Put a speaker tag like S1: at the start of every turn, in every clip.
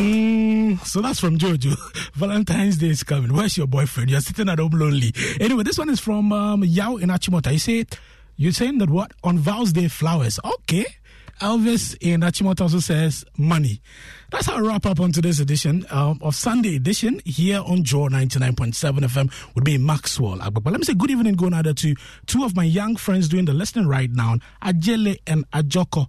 S1: Mm, so that's from Jojo. Valentine's Day is coming. Where's your boyfriend? You're sitting at home lonely. Anyway, this one is from um, Yao in Achimota. You say, you're saying that what? On Vows Day, flowers. Okay. Elvis in Achimota also says money. That's how I wrap up on today's edition um, of Sunday edition here on Joy 99.7 FM would be Maxwell. But let me say good evening going out to two of my young friends doing the listening right now, Ajele and Ajoko.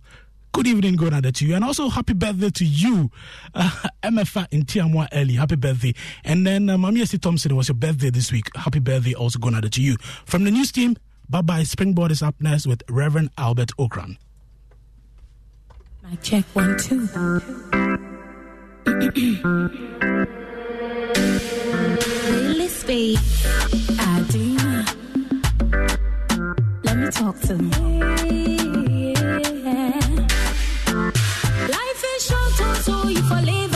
S1: Good evening, going out to you, and also happy birthday to you, uh, MFA in Tiamwa early. Happy birthday, and then uh, S. Thompson, it was your birthday this week. Happy birthday, also going out to you. From the news team, bye bye. Springboard is up next with Reverend Albert Ocran.
S2: My check one two. Lily Speed, Adina. Let me talk to me. Life is short, so you for live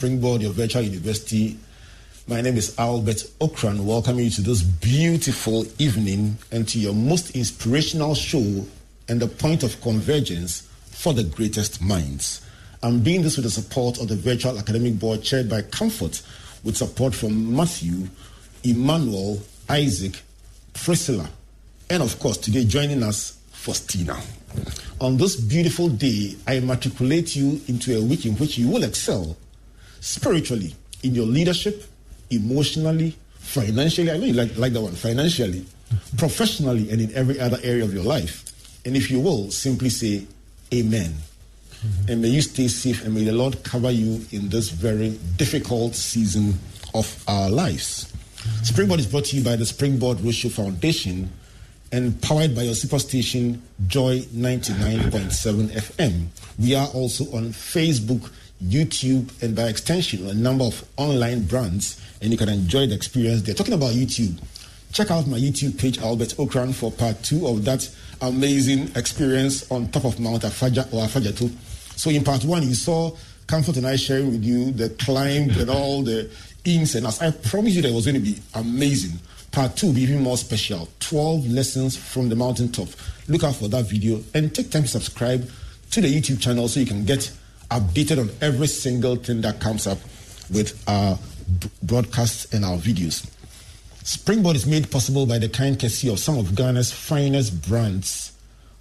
S3: Springboard, your virtual university. My name is Albert Ocran. Welcome you to this beautiful evening and to your most inspirational show and the point of convergence for the greatest minds. I'm doing this with the support of the Virtual Academic Board chaired by Comfort with support from Matthew, Emmanuel, Isaac, Priscilla, and of course, today joining us, Faustina. On this beautiful day, I matriculate you into a week in which you will excel spiritually, in your leadership, emotionally, financially. I know you like, like that one, financially, professionally, and in every other area of your life. And if you will, simply say, Amen. And may you stay safe and may the Lord cover you in this very difficult season of our lives. Springboard is brought to you by the Springboard Roadshow Foundation and powered by your superstation Joy 99.7 FM. We are also on Facebook, YouTube, and by extension, a number of online brands, and you can enjoy the experience there. Talking about YouTube, check out my YouTube page, Albert Ocran, for part two of that amazing experience on top of Mount Afadja or Afadjato. So in part one, you saw Comfort and I sharing with you the climb and all the ins and outs. I promise you that it was going to be amazing. Part two will be even more special. 12 lessons from the mountaintop. Look out for that video and take time to subscribe to the YouTube channel so you can get updated on every single thing that comes up with our broadcasts and our videos. Springboard is made possible by the kind courtesy of some of Ghana's finest brands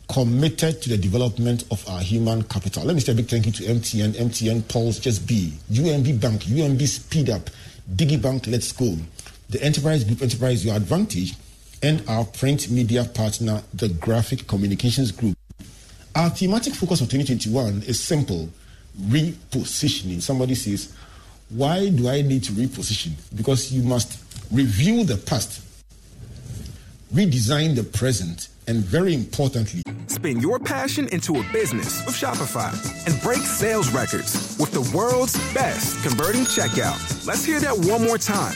S3: committed to the development of our human capital. Let me say a big thank you to MTN, MTN Pulse Just Be, UMB Bank, UMB Speed Up, DigiBank Let's Go, the Enterprise Group Enterprise Your Advantage, and our print media partner, the Graphic Communications Group. Our thematic focus for 2021 is simple repositioning. Somebody says, Why do I need to reposition? Because you must review the past, redesign the present, and very importantly,
S4: Spin your passion into a business with Shopify and break sales records with the world's best converting checkout. Let's hear that one more time.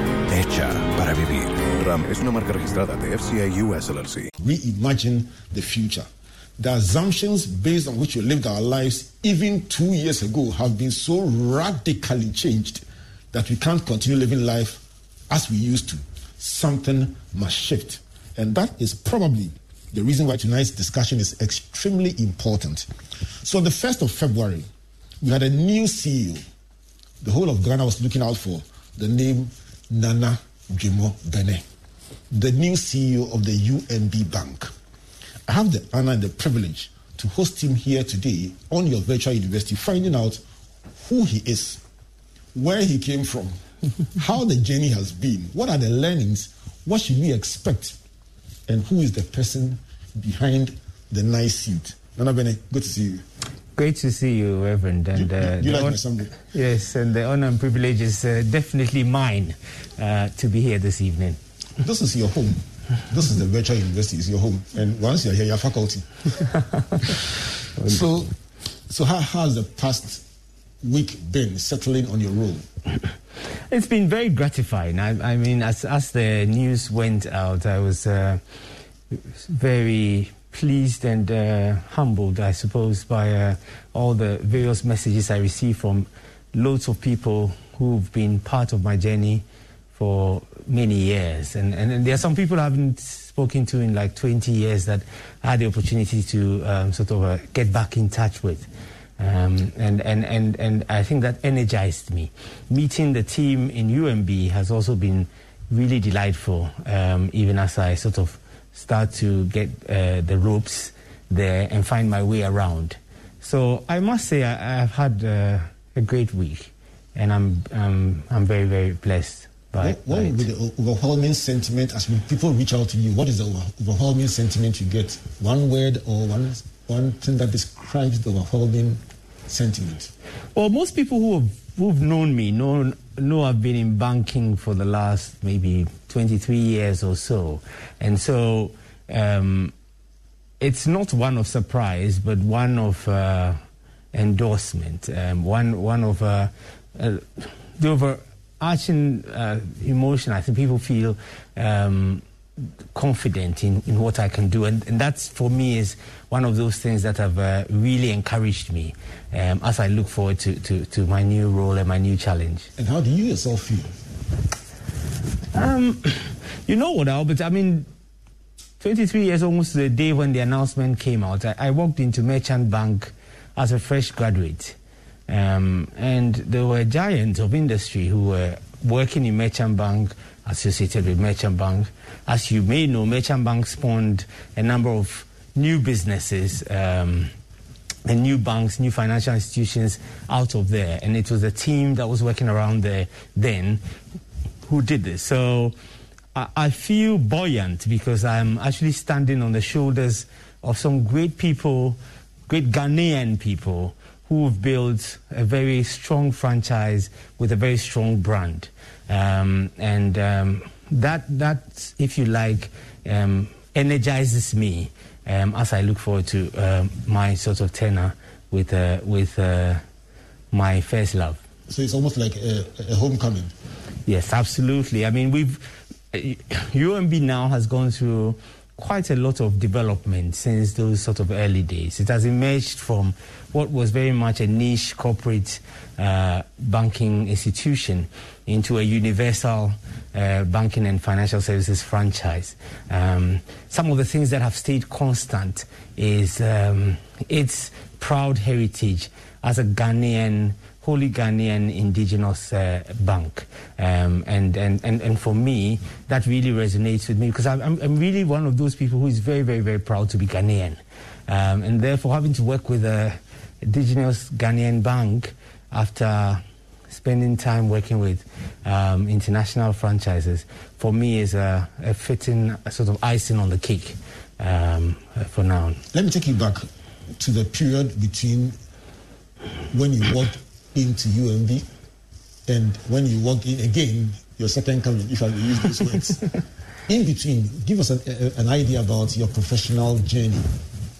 S5: Hecha para vivir. RAM es una marca registrada de FCI US LLC.
S3: reimagine the future. The assumptions based on which we lived our lives even two years ago have been so radically changed that we can't continue living life as we used to. Something must shift. And that is probably the reason why tonight's discussion is extremely important. So, on the 1st of February, we had a new CEO. The whole of Ghana was looking out for the name Nana Jimo Bene the new CEO of the UMB Bank. I have the honor and the privilege to host him here today on your virtual university, finding out who he is, where he came from, how the journey has been, what are the learnings, what should we expect, and who is the person behind the nice suit. Nana Benneh, good to see you.
S6: Great to see you, Reverend. And uh,
S3: you like assembly?
S6: Yes, and the honor and privilege is uh, definitely mine uh, to be here this evening.
S3: This is your home. This is the virtual university, it's your home. And once you're here, you're faculty. so, so how has the past week been settling on your role?
S6: It's been very gratifying. I, I mean, as, as the news went out, I was uh, very pleased and uh, humbled, I suppose, by uh, all the various messages I receive from loads of people who've been part of my journey for many years. And, and, and there are some people I haven't spoken to in like 20 years that I had the opportunity to um, sort of uh, get back in touch with. Um, and, and, and, and I think that energized me. Meeting the team in UMB has also been really delightful, um, even as I sort of start to get uh, the ropes there and find my way around. So I must say I, I've had uh, a great week, and I'm, um, I'm very, very blessed by,
S3: What, what
S6: by
S3: would be the overwhelming sentiment as people reach out to you? What is the overwhelming sentiment you get? One word or one one thing that describes the overwhelming sentiment?
S6: Well, most people who have who've known me know know I've been in banking for the last maybe 23 years or so, and so um, it's not one of surprise, but one of uh, endorsement, um, one one of uh, uh, the overarching uh, emotion. I think people feel. Um, confident in, in what I can do. And, and that's, for me, is one of those things that have uh, really encouraged me um, as I look forward to, to, to my new role and my new challenge.
S3: And how do you yourself feel?
S6: Um, you know what, Albert? I mean, 23 years almost the day when the announcement came out, I, I walked into Merchant Bank as a fresh graduate. Um, and there were giants of industry who were working in Merchant Bank, associated with Merchant Bank. As you may know, Merchant Bank spawned a number of new businesses. Um, and new banks, new financial institutions out of there. And it was a team that was working around there then who did this. So I, I feel buoyant because I'm actually standing on the shoulders of some great people, great Ghanaian people who have built a very strong franchise with a very strong brand. Um, and um, that, that, if you like, um, energizes me um, as I look forward to um, my sort of tenor with, uh, with uh, my first love.
S3: So it's almost like a, a homecoming.
S6: Yes, absolutely. I mean, we've uh, UMB now has gone through quite a lot of development since those sort of early days. It has emerged from what was very much a niche corporate uh, banking institution into a universal uh, banking and financial services franchise. Um, some of the things that have stayed constant is um, its proud heritage as a Ghanaian wholly Ghanaian indigenous uh, bank. Um, and, and, and, and for me, that really resonates with me because I'm, I'm, really one of those people who is very, very, very proud to be Ghanaian. Um, and therefore, having to work with a indigenous Ghanaian bank after spending time working with um, international franchises, for me is a, a fitting sort of icing on the cake um, for now.
S3: Let me take you back to the period between when you walked into UMB and when you walked in again, your second coming, if I may use those words. in between, give us an, a, an idea about your professional journey.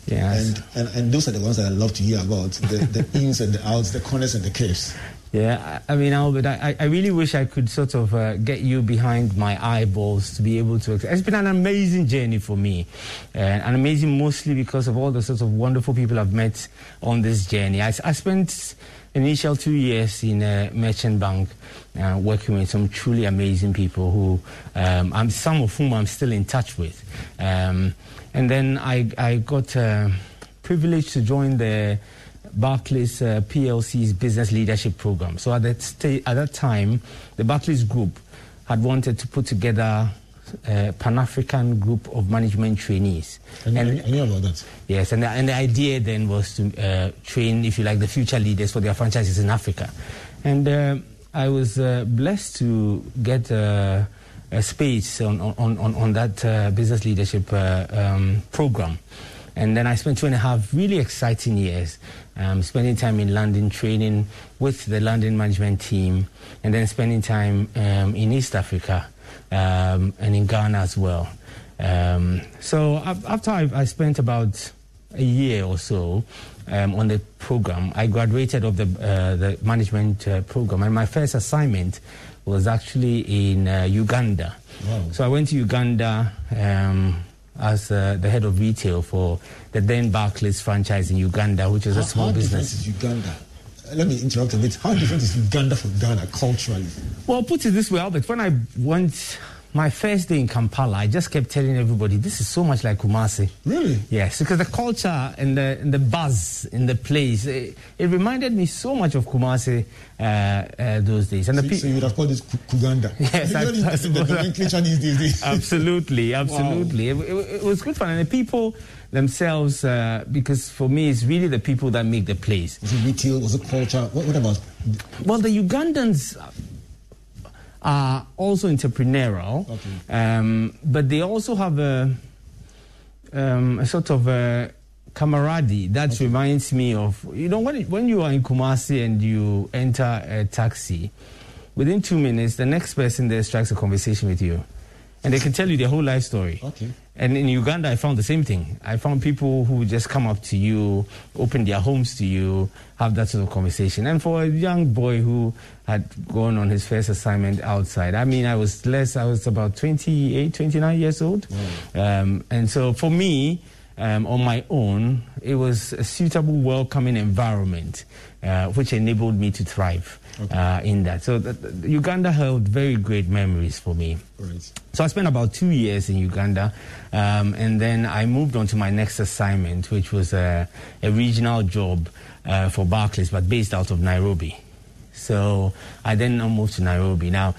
S6: Yes.
S3: And, and and those are the ones that I love to hear about the, the ins and the outs, the corners and the curves.
S6: Yeah, I I mean, Albert, I, I really wish I could sort of uh, get you behind my eyeballs to be able to. It's been an amazing journey for me, uh, and amazing mostly because of all the sorts of wonderful people I've met on this journey. I, I spent initial two years in a merchant bank uh, working with some truly amazing people who, um, I'm, some of whom I'm still in touch with. Um, and then I, I got uh, privileged to join the Barclays uh, PLC's business leadership program. So at that, sta- at that time, the Barclays Group had wanted to put together a Pan African group of management trainees.
S3: I knew, I knew about that.
S6: Yes, and the, and the idea then was to uh, train, if you like, the future leaders for their franchises in Africa. And uh, I was uh, blessed to get uh, a space on, on, on, on that uh, business leadership uh, um, program. And then I spent two and a half really exciting years um, spending time in London training with the London management team, and then spending time um, in East Africa um, and in Ghana as well. Um, so after I, I spent about a year or so um, on the program, I graduated of the uh, the management uh, program, and my first assignment was actually in uh, Uganda.
S3: Wow.
S6: So I went to Uganda um, as uh, the head of retail for the then Barclays franchise in Uganda, which was
S3: How,
S6: a small business.
S3: Uganda? Let me interrupt a bit. How different is Uganda from Ghana culturally?
S6: Well, put it this way, Albert. When I went my first day in Kampala, I just kept telling everybody, "This is so much like Kumasi."
S3: Really?
S6: Yes, because the culture and the and the buzz in the place, it, it reminded me so much of Kumasi uh, uh, those days. And the
S3: So,
S6: pe-
S3: so you would have called Ku- Kuganda.
S6: Yes, I-
S3: the, the
S6: suppose-
S3: nomenclature these days. they-
S6: absolutely, absolutely. It, it- it was good fun, and the people themselves, uh, because for me, it's really the people that make the place.
S3: Was it retail? Was it culture? What, what about?
S6: Well, the Ugandans are also entrepreneurial, um, but they also have a, um, a sort of a camaraderie that reminds me of you know when when you are in Kumasi and you enter a taxi, within two minutes the next person there strikes a conversation with you, and they can tell you their whole life story.
S3: Okay.
S6: And in Uganda, I found the same thing. I found people who just come up to you, open their homes to you, have that sort of conversation. And for a young boy who had gone on his first assignment outside, I mean, I was less, I was about 28, 29 years old. Um, and so for me, um, on my own, it was a suitable, welcoming environment, uh, which enabled me to thrive uh, in that. So th- th- Uganda held very great memories for me.
S3: Right.
S6: So I spent about two years in Uganda, um, and then I moved on to my next assignment, which was a, a regional job uh, for Barclays, but based out of Nairobi. So I then moved to Nairobi. Now,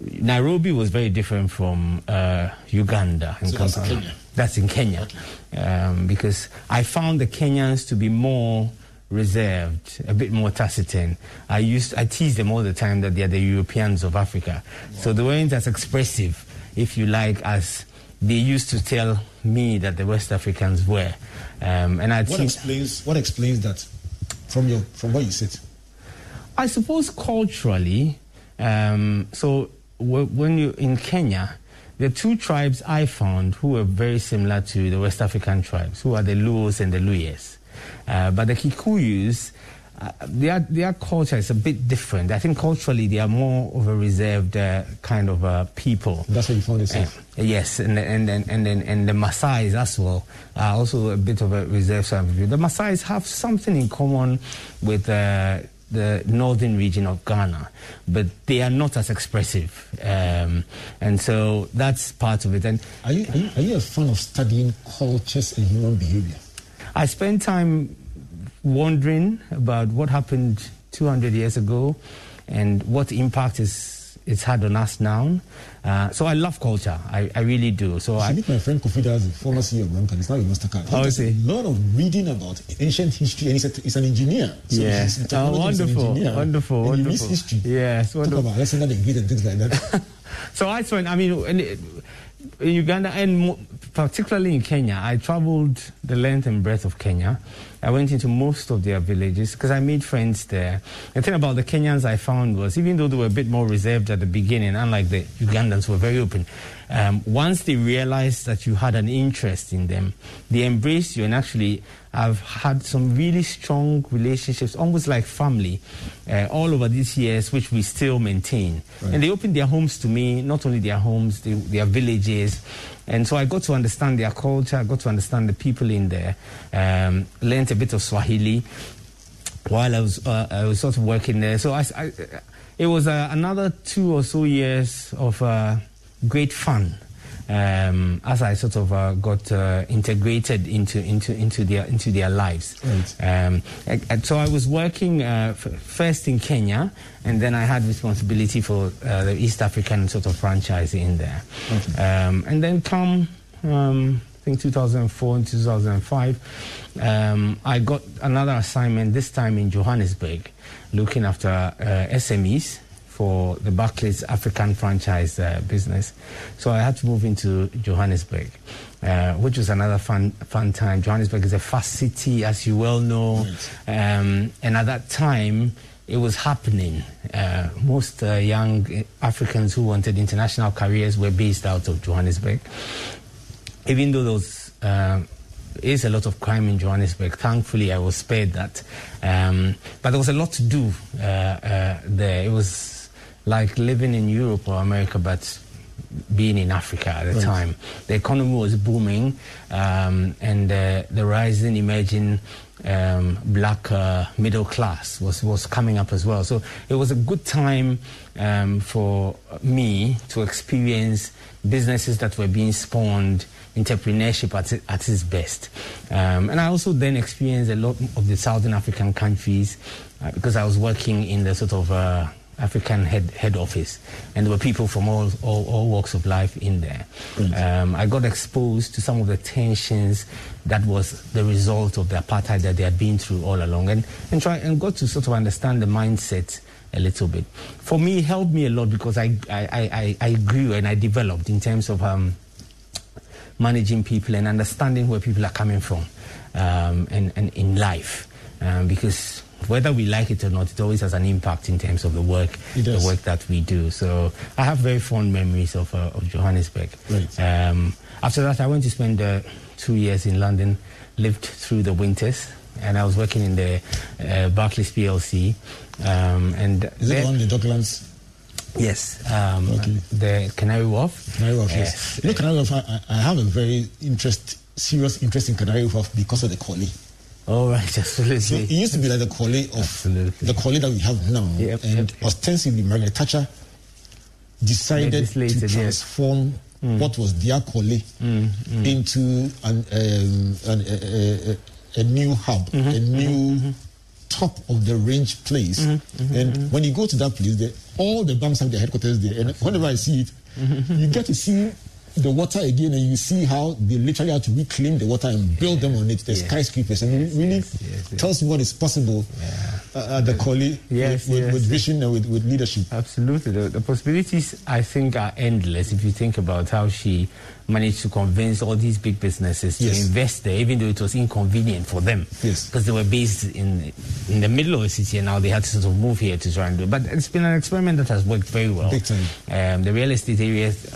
S6: Nairobi was very different from uh, Uganda and
S3: So that's in
S6: Kampala.
S3: Kenya?
S6: That's in Kenya, um, because I found the Kenyans to be more reserved, a bit more taciturn. I used, I tease them all the time that they are the Europeans of Africa. So they weren't as expressive, if you like, as they used to tell me that the West Africans were. Um, and I
S3: What explains? What explains that? From your from where you sit.
S6: I suppose culturally, um, so when you in Kenya, the two tribes I found who were very similar to the West African tribes, who are the Luos and the Luhyas. Uh, but the Kikuyus, uh, their, their culture is a bit different. I think culturally they are more of a reserved uh, kind of uh, people.
S3: That's what you found yourself.
S6: Uh, yes, and and and and then and the Maasais as well are also a bit of a reserved sort of view. The Maasais have something in common with. Uh, the northern region of Ghana, but they are not as expressive, um, and so that's part of it. And
S3: Are you, are you are you a fan of studying cultures and human behavior?
S6: I spent time wondering about what happened 200 years ago and what impact is it's had on us now. Uh, so I love culture. I, I really do. So
S3: I meet my friend Kofi the former CEO of Rancard. He's now a Mastercard. He
S6: Oh,
S3: does a lot of reading about ancient history, and he's, a, he's an engineer. So
S6: Yeah.
S3: he's
S6: Oh,
S3: technology, he's an
S6: wonderful,
S3: engineer,
S6: wonderful,
S3: and he
S6: wonderful.
S3: history.
S6: Yes, wonderful.
S3: Talk about Alexander the Great and things like that.
S6: so I spent, I mean, in, Uganda and particularly in Kenya, I traveled the length and breadth of Kenya. I went into most of their villages because I made friends there. The thing about the Kenyans I found was, even though they were a bit more reserved at the beginning, unlike the Ugandans who were very open, um, once they realized that you had an interest in them, they embraced you and actually I've had some really strong relationships, almost like family, uh, all over these years, which we still maintain. And they opened their homes to me, not only their homes, they, their villages. And so I got to understand their culture, I got to understand the people in there, um, learned a bit of Swahili while I was, uh, I was sort of working there. So I, I, it was uh, another two or so years of uh, great fun. Um, as I sort of uh, got uh, integrated into, into, into, their, into their lives. Um, and- and so I was working uh, f- first in Kenya, and then I had responsibility for uh, the East African sort of franchise in there. Um, and then come, um, I think 2004 and 2005, um, I got another assignment, this time in Johannesburg, looking after uh, SMEs for the Barclays African franchise uh, business. So I had to move into Johannesburg, uh, which was another fun, fun time. Johannesburg is a fast city, as you well know. Um, and at that time, it was happening. Uh, most uh, young Africans who wanted international careers were based out of Johannesburg. Even though there was uh, is a lot of crime in Johannesburg. Thankfully, I was spared that. Um, but there was a lot to do uh, uh, there. It was like living in Europe or America, but being in Africa at the
S3: Right.
S6: time. The economy was booming, um, and uh, the rising, emerging um, black uh, middle class was, was coming up as well. So it was a good time um, for me to experience businesses that were being spawned, entrepreneurship at, at its best. Um, and I also then experienced a lot of the Southern African countries uh, because I was working in the sort of uh, African head, head office, and there were people from all, all, all walks of life in there. Um, I got exposed to some of the tensions that was the result of the apartheid that they had been through all along, and, and try and got to sort of understand the mindset a little bit. For me, it helped me a lot because I, I, I, I I grew and I developed in terms of um, managing people and understanding where people are coming from um, and, and in life. Um, because whether we like it or not, it always has an impact in terms of the work, the work that we do. So I have very fond memories of, uh, of Johannesburg.
S3: Right.
S6: Um, after that, I went to spend uh, two years in London, lived through the winters, and I was working in the uh, Barclays PLC. Um, and
S3: Is it on the Docklands?
S6: Yes, um,
S3: Okay.
S6: the Canary Wharf.
S3: Canary Wharf,
S6: Yes.
S3: yes. You know, Canary Wharf, I, I I have a very interest, serious interest in Canary Wharf because of the Korle.
S6: All right, absolutely.
S3: So it used to be like the Korle of
S6: Absolutely.
S3: the Korle that we have now.
S6: Yep,
S3: and
S6: yep.
S3: ostensibly, Margaret Thatcher decided to
S6: Legislated, yes.
S3: transform mm. what was their Korle mm, mm. into an, um, an, a, a, a, new hub, mm-hmm, a mm-hmm, new mm-hmm. top of the range place. and when you go to that place, there, all the banks have their headquarters there. And whenever I see it, you get to see the water again, and you see how they literally have to reclaim the water and build them on it. The skyscrapers, and it really
S6: yes, yes.
S3: tells me what is possible uh, at the Korle
S6: Yes,
S3: with, with,
S6: yes.
S3: with vision and with, with leadership.
S6: Absolutely. The, the possibilities, I think, are endless if you think about how she managed to convince all these big businesses
S3: Yes.
S6: to invest there, even though it was inconvenient for them.
S3: Yes.
S6: Because they were based in, in the middle of the city and now they had to sort of move here to try and do it. But it's been an experiment that has worked very well. Um, the real estate areas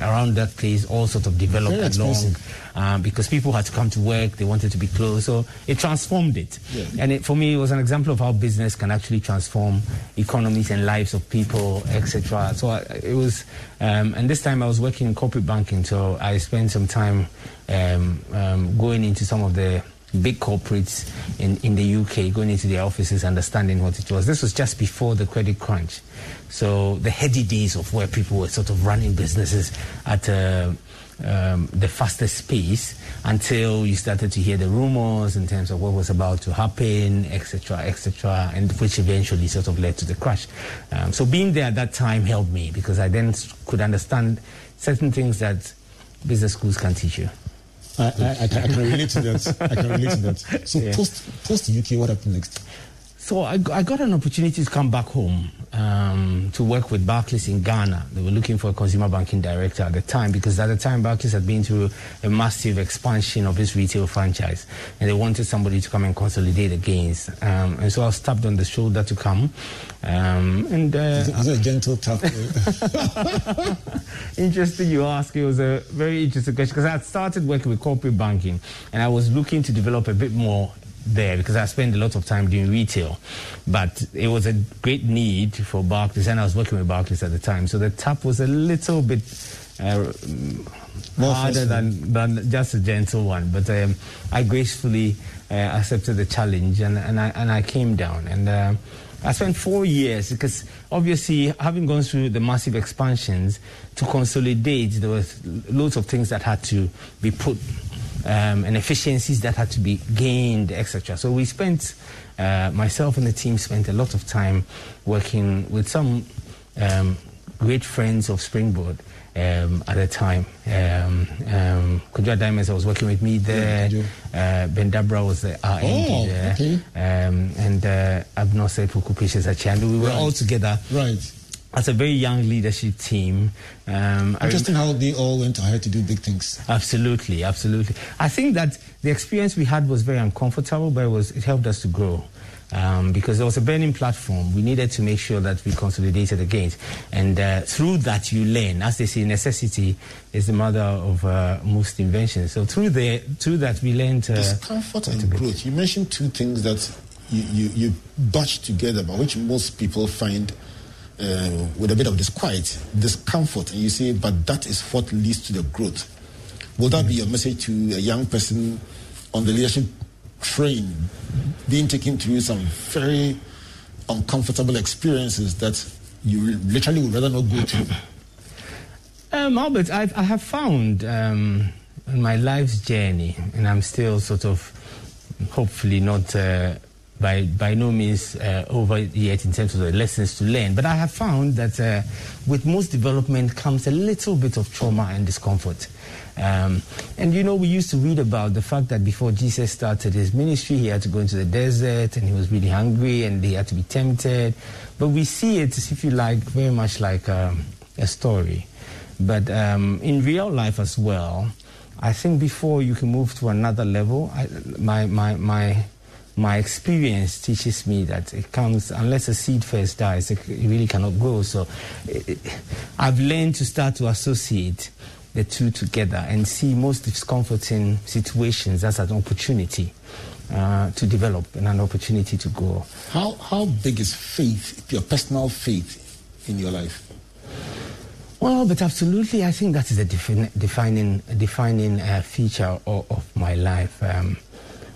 S6: around that place all sort of developed
S3: Very
S6: along um, because people had to come to work, they wanted to be close. So it transformed it.
S3: Yeah.
S6: And it, for me, it was an example of how business can actually transform economies and lives of people, etc. So I, it was, um, and this time I was working in corporate banking, so I spent some time um, um, going into some of the big corporates in, in the UK, going into their offices, understanding what it was. This was just before the credit crunch. So the heady days of where people were sort of running businesses at uh, um, the fastest pace until you started to hear the rumors in terms of what was about to happen, etc., etc., and which eventually sort of led to the crash. Um, so being there at that time helped me because I then could understand certain things that business schools can teach you.
S3: I, I, I, can, I can relate to that. I can relate to that. So
S6: Yeah.
S3: post post UK, what happened next?
S6: So I, I got an opportunity to come back home um, to work with Barclays in Ghana. They were looking for a consumer banking director at the time because at the time Barclays had been through a massive expansion of its retail franchise and they wanted somebody to come and consolidate the gains. Um, and so I was tapped on the shoulder to come. Um, and uh,
S3: Is it, is a gentle tap?
S6: interesting you ask. It was a very interesting question because I had started working with corporate banking and I was looking to develop a bit more there because I spent a lot of time doing retail. But it was a great need for Barclays and I was working with Barclays at the time. So the tap was a little bit uh,
S3: More
S6: harder than, than just a gentle one. But um, I gracefully uh, accepted the challenge and, and, I, and I came down. And uh, I spent four years because obviously, having gone through the massive expansions, to consolidate, there was loads of things that had to be put um, and efficiencies that had to be gained, etc. So we spent, uh, myself and the team spent a lot of time working with some um, great friends of Springboard um, at the time. Um, um, Kudra Diamonds, I was working with me there.
S3: Yeah,
S6: uh, Ben Dabra was the R&D
S3: Oh,
S6: there.
S3: okay.
S6: Um, and uh, Abena Osei-Poku Patience Akyianu. We were
S3: Right.
S6: all together
S3: right.
S6: As a very young leadership team. Um,
S3: Interesting how they all went ahead to do big things.
S6: Absolutely, absolutely. I think that the experience we had was very uncomfortable, but it, was, it helped us to grow. Um, because there was a burning platform, we needed to make sure that we consolidated the gains. And uh, through that, you learn. As they say, necessity is the mother of uh, most inventions. So through, the, through that, we learned. Uh,
S3: Discomfort and growth. You mentioned two things that you, you, you batch together, but which most people find uh, with a bit of disquiet, discomfort, and you say, but that is what leads to the growth. Will that be your message to a young person on the leadership train, being taken through some very uncomfortable experiences that you literally would rather not go through?
S6: Um, Albert, I've, I have found um, in my life's journey, and I'm still sort of, hopefully not uh, by by no means uh, over yet in terms of the lessons to learn, but I have found that uh, with most development comes a little bit of trauma and discomfort. Um, and you know, we used to read about the fact that before Jesus started his ministry, he had to go into the desert and he was really hungry and he had to be tempted. But we see it, if you like, very much like um, a story. But um, in real life as well, I think before you can move to another level, I, my, my, my, my experience teaches me that it comes, unless a seed first dies, it really cannot grow. So it, I've learned to start to associate the two together and see most discomforting situations as an opportunity uh, to develop and an opportunity to grow.
S3: How, how big is faith, your personal faith in your life?
S6: Well, but absolutely, I think that is a defin- defining defining uh, feature of, of, my life. Um,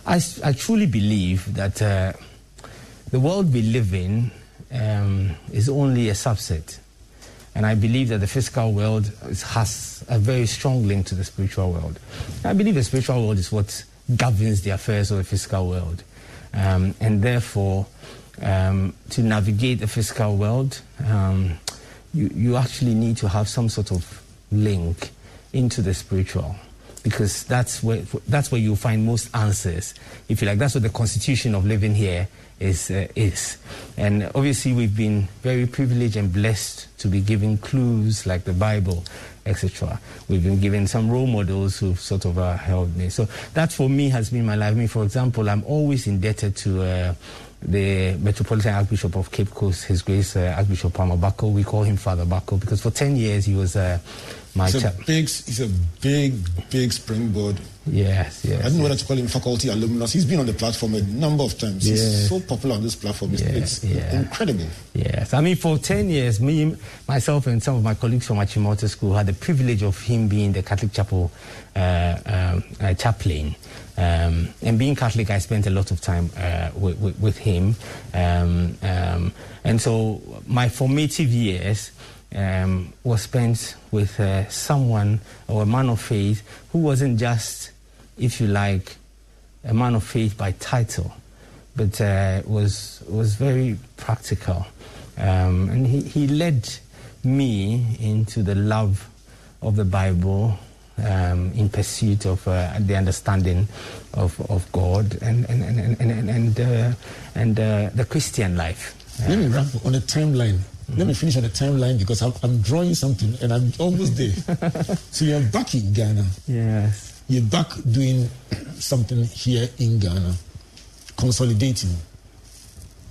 S6: I, I, truly believe that uh, the world we live in um, is only a subset, and I believe that the physical world is, has a very strong link to the spiritual world. I believe the spiritual world is what governs the affairs of the physical world, um, and therefore, um, to navigate the physical world um, you, you actually need to have some sort of link into the spiritual because that's where that's where you find most answers. If you like that's what the constitution of living here is uh, is. And obviously we've been very privileged and blessed to be given clues like the bible etc we've been given some role models who've sort of uh, helped me. So that for me has been my life. Mean, for example i'm always indebted to uh, the Metropolitan Archbishop of Cape Coast, His Grace uh, Archbishop Palmer-Buckle. We call him Father Buckle because for 10 years he was uh, my
S3: He's a big, he's a big, big springboard.
S6: Yes, yes.
S3: I don't know
S6: yes.
S3: whether to call him faculty alumnus. He's been on the platform a number of times.
S6: Yes.
S3: He's so popular on this platform. It's,
S6: Yeah,
S3: it's
S6: yeah.
S3: incredible.
S6: Yes, I mean, for 10 years, me, myself, and some of my colleagues from Achimota School had the privilege of him being the Catholic Chapel uh, um, uh, chaplain. Um, and being Catholic, I spent a lot of time uh, with, with, with him. Um, um, and so my formative years um, was spent with uh, someone or a man of faith who wasn't just, if you like, a man of faith by title, but uh, was was very practical, um, and he, he led me into the love of the Bible. Um, in pursuit of uh, the understanding of, of God and and and and and, and, uh, and uh, the Christian life.
S3: Let me wrap on the timeline. Let me finish on the timeline because I'm, I'm drawing something and I'm almost there. so you're back in Ghana.
S6: Yes.
S3: You're back doing something here in Ghana, consolidating.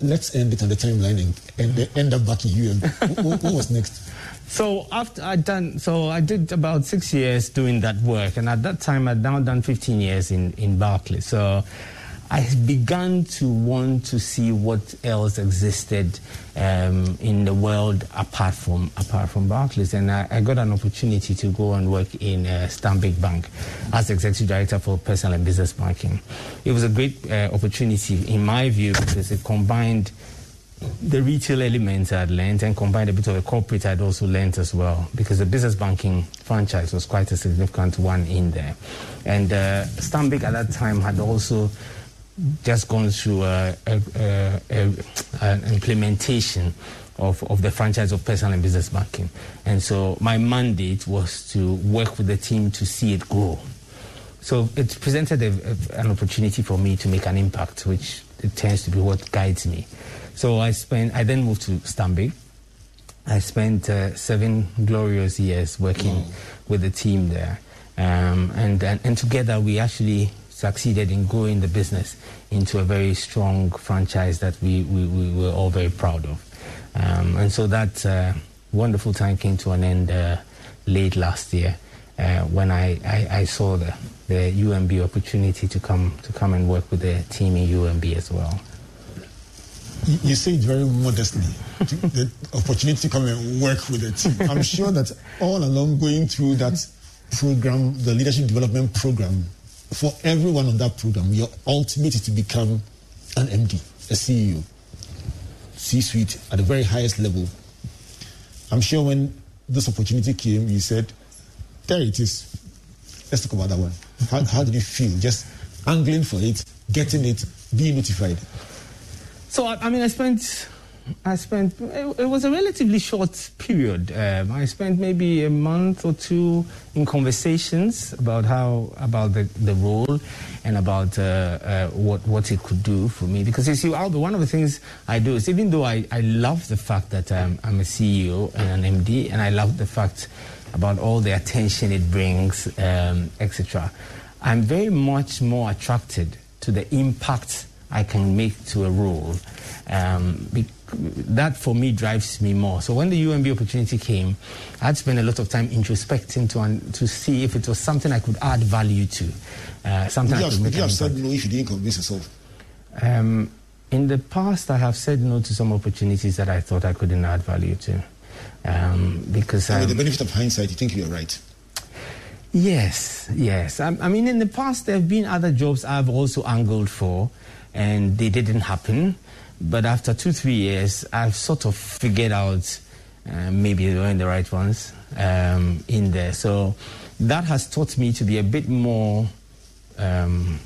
S3: Let's end it on the timeline and, and end up back in UM. what, what was next?
S6: So after I done, so I did about six years doing that work, and at that time I'd now done 15 years in in Barclays. So I began to want to see what else existed um, in the world apart from apart from Barclays, and I, I got an opportunity to go and work in uh, Stanbic Bank as executive director for personal and business banking. It was a great uh, opportunity in my view because it combined the retail elements I'd learned and combined a bit of the corporate I'd also learned as well because the business banking franchise was quite a significant one in there. And uh, Stanbic at that time had also just gone through a, a, a, an implementation of, of the franchise of personal and business banking. And so my mandate was to work with the team to see it grow. So it presented an opportunity for me to make an impact, which it tends to be what guides me. So I spent. I then moved to Stanbic. I spent uh, seven glorious years working with the team there, um, and, and and together we actually succeeded in growing the business into a very strong franchise that we, we, we were all very proud of. Um, and so that uh, wonderful time came to an end uh, late last year uh, when I, I, I saw the, the UMB opportunity to come to come and work with the team in UMB as well.
S3: You, you say it very modestly. the opportunity to come and work with the team. I'm sure that all along going through that program, the leadership development program, for everyone on that program, your ultimate is to become an MD, a CEO, C-suite at the very highest level. I'm sure when this opportunity came, you said, "There it is. Let's talk about that one." How, how did you feel? Just angling for it, getting it, being notified.
S6: So I, I mean, I spent, I spent. It, it was a relatively short period. Um, I spent maybe a month or two in conversations about how about the, the role and about uh, uh, what what it could do for me. Because you see, Albert, one of the things I do is even though I, I love the fact that I'm a CEO and an MD, and I love the fact about all the attention it brings, um, etc. I'm very much more attracted to the impact I can make to a role. Um, bec- that for me drives me more. So when the UMB opportunity came, I'd spent a lot of time introspecting to, un- to see if it was something I could add value to, uh, something
S3: Would you
S6: I
S3: have,
S6: could
S3: would
S6: make
S3: you have said no if you didn't convince yourself?
S6: Um, in the past, I have said no to some opportunities that I thought I couldn't add value to. Um, because
S3: with the benefit of hindsight, you think you're right.
S6: Yes, yes. I, I mean, in the past, there have been other jobs I've also angled for, and they didn't happen. But after two, three years, I've sort of figured out uh, maybe they weren't the right ones um, in there. So that has taught me to be a bit more um,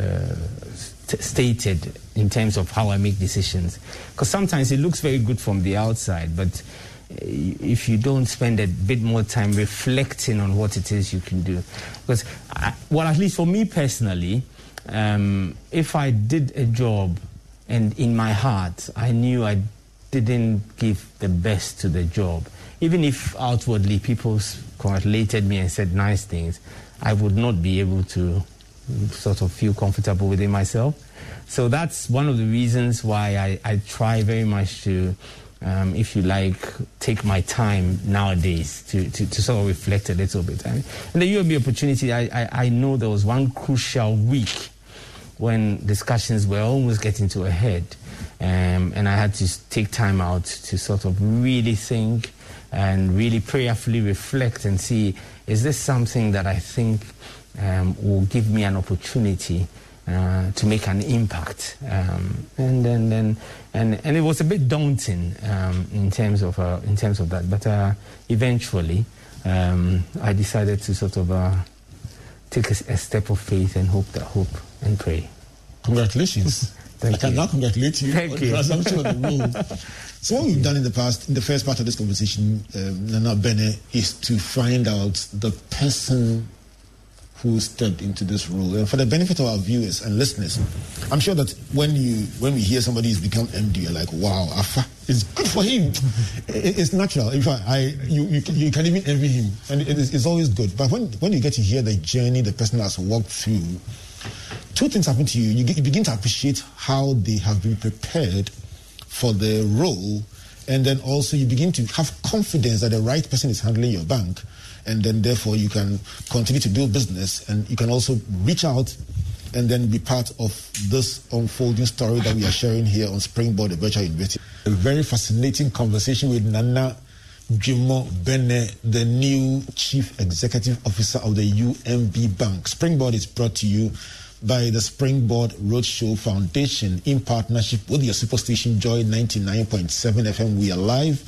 S6: uh, st- stated in terms of how I make decisions. Because sometimes it looks very good from the outside, but uh, if you don't spend a bit more time reflecting on what it is you can do. Because, I, well, at least for me personally, um, if I did a job and in my heart I knew I didn't give the best to the job, even if outwardly people congratulated me and said nice things, I would not be able to sort of feel comfortable within myself. So that's one of the reasons why I, I try very much to, um, if you like, take my time nowadays to, to, to sort of reflect a little bit. And, and the UMB opportunity, I, I, I know there was one crucial week when discussions were almost getting to a head. Um, and I had to take time out to sort of really think and really prayerfully reflect and see is this something that I think um, will give me an opportunity uh, to make an impact? Um, and then, then and, and it was a bit daunting um, in terms of uh, in terms of that, but uh, eventually um, I decided to sort of uh, take a, a step of faith and hope that hope and pray.
S3: Congratulations.
S6: Thank
S3: I can
S6: you.
S3: now congratulate you
S6: Thank
S3: on
S6: you.
S3: the assumption of the role. So what we've done in the past, in the first part of this conversation, um, Nana Benneh, is to find out the person who stepped into this role. And for the benefit of our viewers and listeners, I'm sure that when you when we hear somebody has become MD, you're like, wow, Afa, it's good for him. It- it's natural. In fact, I you, you, can- you can even envy him, and it is, it's always good. But when when you get to hear the journey the person has walked through, two things happen to you. You, get, you begin to appreciate how they have been prepared for the role, and then also you begin to have confidence that the right person is handling your bank, and then therefore you can continue to do business, and you can also reach out and then be part of this unfolding story that we are sharing here on Springboard, the virtual university. A very fascinating conversation with Nana Dwemoh Benneh, the new Chief Executive Officer of the UMB Bank. Springboard is brought to you by the Springboard Roadshow Foundation in partnership with your superstation Joy 99.7 FM. We are live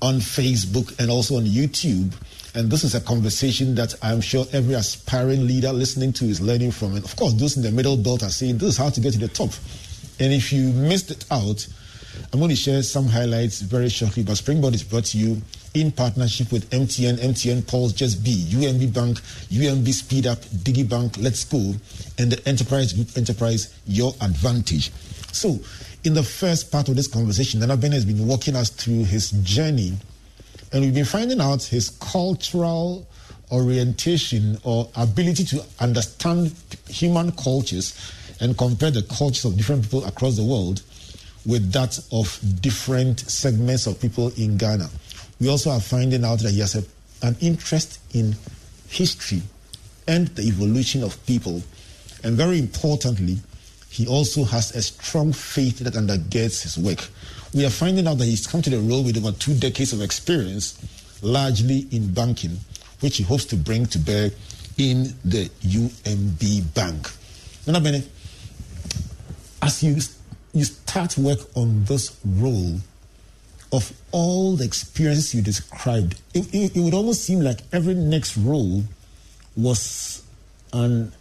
S3: on Facebook and also on YouTube. And this is a conversation that I'm sure every aspiring leader listening to is learning from. And of course, those in the middle belt are saying this is how to get to the top. And if you missed it out, I'm going to share some highlights very shortly, but Springboard is brought to you in partnership with MTN, MTN Pulse Just Be, UMB Bank, UMB Speed Up, DigiBank, Let's Go, and the Enterprise Group Enterprise, Your Advantage. So, in the first part of this conversation, Nana Benneh has been walking us through his journey, and we've been finding out his cultural orientation or ability to understand human cultures and compare the cultures of different people across the world with that of different segments of people in Ghana. We also are finding out that he has a, an interest in history and the evolution of people. And very importantly, he also has a strong faith that undergirds his work. We are finding out that he's come to the role with over two decades of experience, largely in banking, which he hopes to bring to bear in the UMB Bank. Nana Benneh, as you you start work on this role, of all the experiences you described, it, it, it would almost seem like every next role was an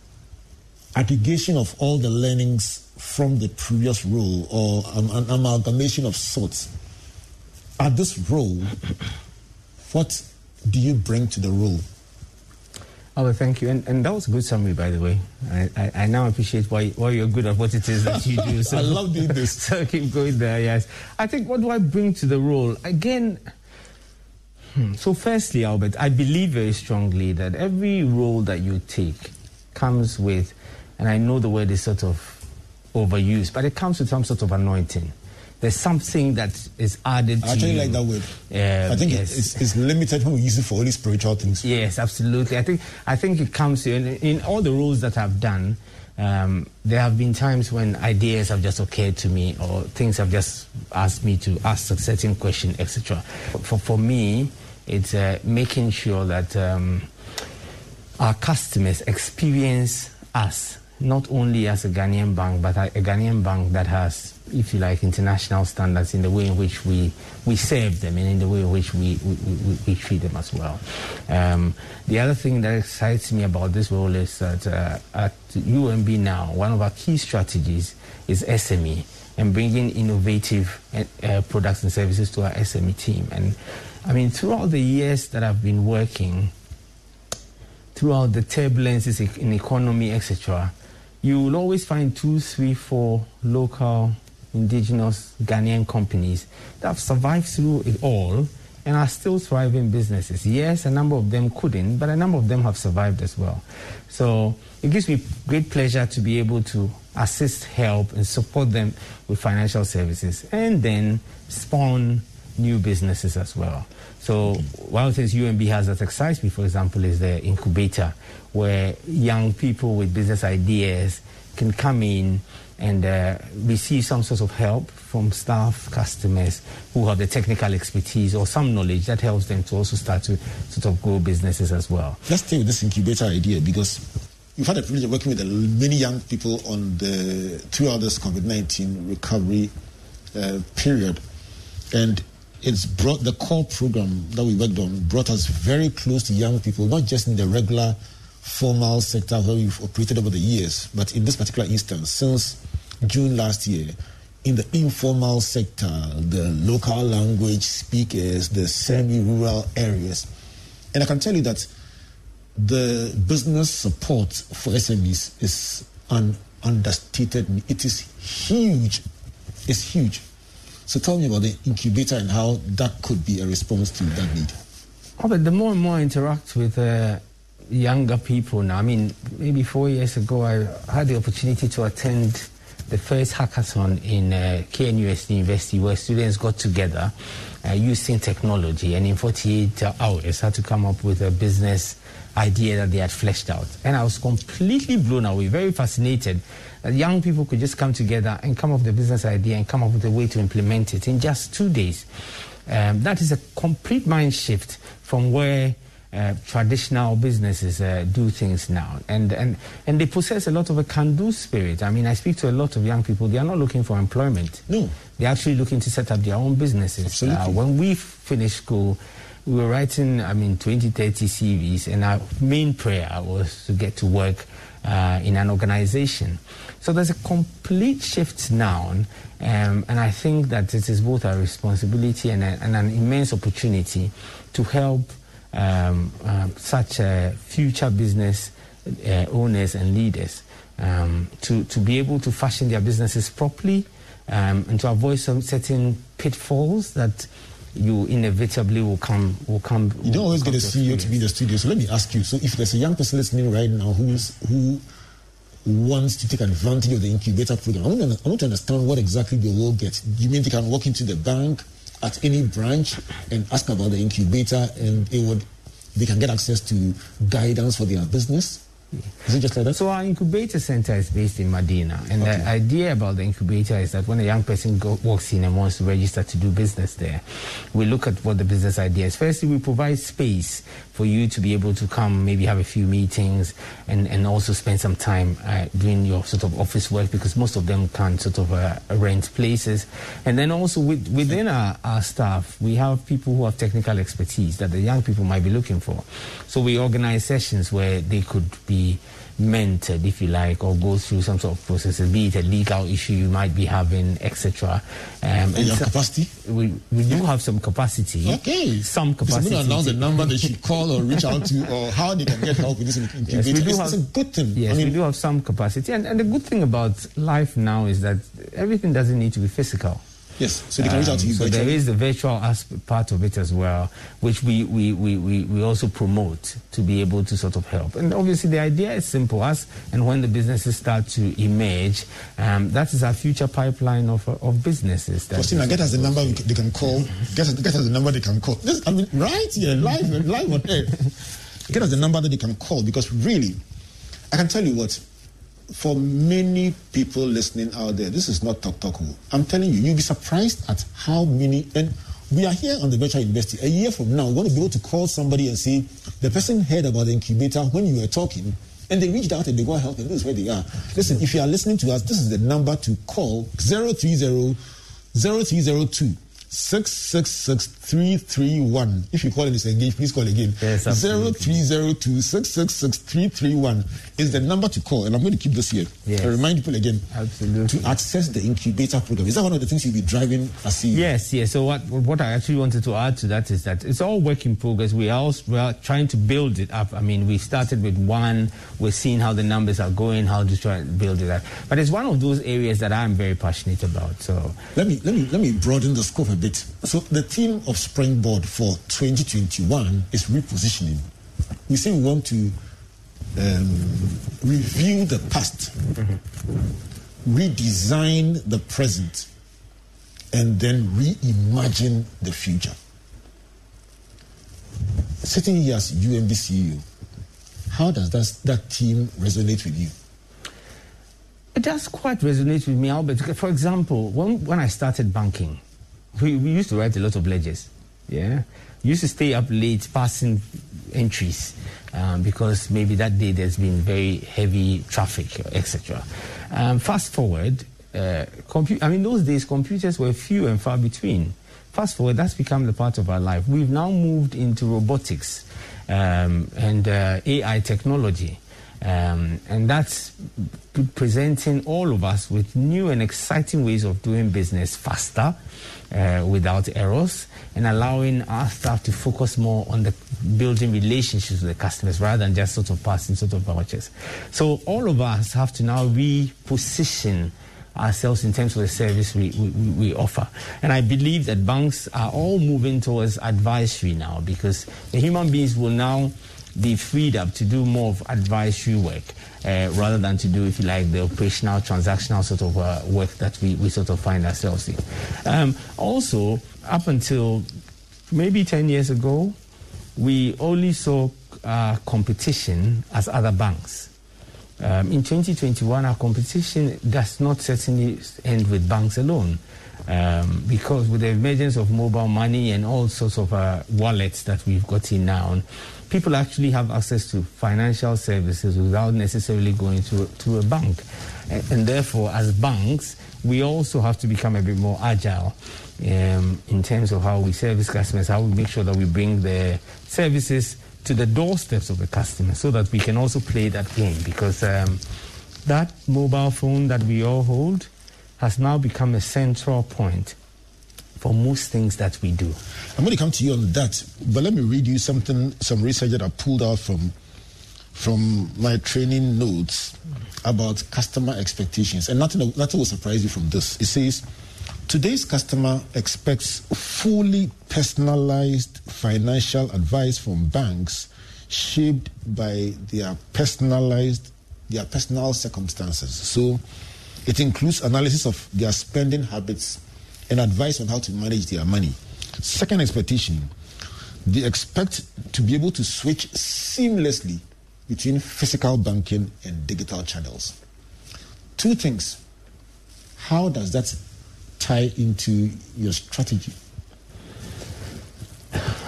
S3: aggregation of all the learnings from the previous role or an, an amalgamation of sorts. At this role, what do you bring to the role?
S6: Oh, well, thank you. And, and that was a good summary, by the way. I, I, I now appreciate why, why you're good at what it is that you do. So,
S3: I love doing this.
S6: so keep going there, yes. I think, what do I bring to the role? Again, hmm, so firstly, Albert, I believe very strongly that every role that you take comes with, and I know the word is sort of overused, but it comes with some sort of anointing. There's something that is added
S3: I actually
S6: you.
S3: like that word.
S6: Um,
S3: I think
S6: yes.
S3: it's, it's limited when we use it for only spiritual things.
S6: Yes, absolutely. I think I think it comes to in, in all the roles that I've done. Um, there have been times when ideas have just occurred to me, or things have just asked me to ask a certain question, etc. For for me, it's uh, making sure that um, our customers experience us not only as a Ghanaian bank, but a Ghanaian bank that has, if you like, international standards in the way in which we, we serve them and in the way in which we, we, we, we treat them as well. Um, the other thing that excites me about this role is that uh, at UMB now, one of our key strategies is SME and bringing innovative uh, products and services to our SME team. And I mean, throughout the years that I've been working, throughout the turbulences in economy, etc., you will always find two, three, four local indigenous Ghanaian companies that have survived through it all and are still thriving businesses. Yes, a number of them couldn't, but a number of them have survived as well. So it gives me great pleasure to be able to assist, help, and support them with financial services and then spawn new businesses as well. So one of the things UMB has that excites me, for example, is the incubator, where young people with business ideas can come in and uh, receive some sort of help from staff, customers who have the technical expertise or some knowledge that helps them to also start to sort of grow businesses as well.
S3: Let's stay with this incubator idea because you've had the privilege of working with many young people on the throughout this COVID nineteen recovery uh, period, and it's brought the core program that we worked on brought us very close to young people, not just in the regular formal sector where we've operated over the years, but in this particular instance, since June last year, in the informal sector, the local language speakers, the semi-rural areas, and I can tell you that the business support for SMEs is an understated. It is huge. It's huge. So tell me about the incubator and how that could be a response to that need.
S6: But the more and more I interact with uh, younger people now, I mean, maybe four years ago, I had the opportunity to attend the first hackathon in uh, KNUST University where students got together uh, using technology and in 48 hours had to come up with a business idea that they had fleshed out. And I was completely blown away, very fascinated that young people could just come together and come up with a business idea and come up with a way to implement it in just two days. Um, that is a complete mind shift from where uh, traditional businesses uh, do things now. And, and, and they possess a lot of a can do spirit. I mean, I speak to a lot of young people, they are not looking for employment.
S3: No.
S6: They're actually looking to set up their own businesses.
S3: Absolutely.
S6: Uh, when we finished school, we were writing, I mean, 20, 30 CVs, and our main prayer was to get to work uh, in an organization. So there's a complete shift now, um, and I think that it is both a responsibility and, a, and an immense opportunity to help um, um, such uh, future business uh, owners and leaders um, to, to be able to fashion their businesses properly um, and to avoid some certain pitfalls that you inevitably will come will come.
S3: You don't always get a CEO to be in the studio. So let me ask you. So if there's a young person listening right now who's who wants to take advantage of the incubator program, I want to, I want to understand what exactly they will get. You mean they can walk into the bank at any branch and ask about the incubator and it would they can get access to guidance for their business? Is it just like that?
S6: So our incubator center is based in Medina, and the idea about the incubator is that when a young person go, walks in and wants to register to do business there, we look at what the business idea is. Firstly, we provide space for you to be able to come, maybe have a few meetings, and, and also spend some time uh, doing your sort of office work because most of them can sort of uh, rent places. And then also with, within our, our staff, we have people who have technical expertise that the young people might be looking for. So we organize sessions where they could be mentored, if you like, or go through some sort of processes, be it a legal issue you might be having, etc. Um,
S3: And your
S6: so-
S3: capacity?
S6: We, we do have some capacity.
S3: Okay.
S6: Some capacity.
S3: Somebody announce the number they should call or reach out to, or how they can get help with this incubator.
S6: Yes, we do
S3: it's,
S6: have,
S3: it's a good thing.
S6: Yes,
S3: I mean,
S6: we do have some capacity. And, and the good thing about life now is that everything doesn't need to be physical.
S3: Yes. So they can reach out to you
S6: Um, So there is the virtual aspect part of it as well, which we, we, we, we, we also promote to be able to sort of help. And obviously the idea is simple. As and when the businesses start to emerge, um, that is our future pipeline of, of businesses. that-
S3: Christina, get us the number they can call. Get us, get us the number they can call. This, I mean, right here, live, live on air. Get us the number that they can call because really, I can tell you what. For many people listening out there, this is not talk talk. I'm telling you, you'll be surprised at how many. And we are here on the virtual university. A year from now, we're going to be able to call somebody and say the person heard about the incubator when you were talking, and they reached out and they got help, and this is where they are. Listen, if you are listening to us, this is the number to call 030 0302 666 If you call and it's engaged, please call again.
S6: Yes, absolutely.
S3: 0302 666 is the number to call. And I'm going to keep this here.
S6: Yes.
S3: I remind people again
S6: Absolutely.
S3: to access the incubator program. Is that one of the things you'll be driving as CEO?
S6: Yes, yes. So what what I actually wanted to add to that is that it's all work in progress. We are also, we are trying to build it up. I mean, we started with one. We're seeing how the numbers are going, how to try and build it up. But it's one of those areas that I'm very passionate about. So
S3: Let me let me let me broaden the scope a bit. So the theme of Springboard for 2021 is repositioning. We say we want to um, review the past, redesign the present, and then reimagine the future. Sitting here as UMB how does that, that theme resonate with you?
S6: It does quite resonate with me, Albert. For example, when, when I started banking, we, we used to write a lot of ledgers. Yeah, we used to stay up late passing entries um, because maybe that day there's been very heavy traffic, etc. Um, fast forward, uh, compu- I mean, those days computers were few and far between. Fast forward, that's become the part of our life. We've now moved into robotics um, and uh, AI technology. Um, and that's presenting all of us with new and exciting ways of doing business faster, uh, without errors, and allowing our staff to focus more on the building relationships with the customers rather than just sort of passing sort of vouchers. So all of us have to now reposition ourselves in terms of the service we, we, we offer. And I believe that banks are all moving towards advisory now because the human beings will now be freedom to do more of advisory work uh, rather than to do, if you like, the operational, transactional sort of uh, work that we, we sort of find ourselves in. Um, also, up until maybe 10 years ago, we only saw uh, competition as other banks. Um, in 2021, our competition does not certainly end with banks alone. Um, because with the emergence of mobile money and all sorts of uh, wallets that we've got in now, people actually have access to financial services without necessarily going to, to a bank. And, and therefore, as banks, we also have to become a bit more agile um, in terms of how we service customers, how we make sure that we bring the services to the doorsteps of the customer so that we can also play that game because um, that mobile phone that we all hold has now become a central point for most things that we do.
S3: I'm going to come to you on that, but let me read you something, some research that I pulled out from from my training notes about customer expectations, and nothing nothing will surprise you from this. It says today's customer expects fully personalized financial advice from banks, shaped by their personalized their personal circumstances. So it includes analysis of their spending habits and advice on how to manage their money. Second expectation, they expect to be able to switch seamlessly between physical banking and digital channels. Two things. How does that tie into your strategy?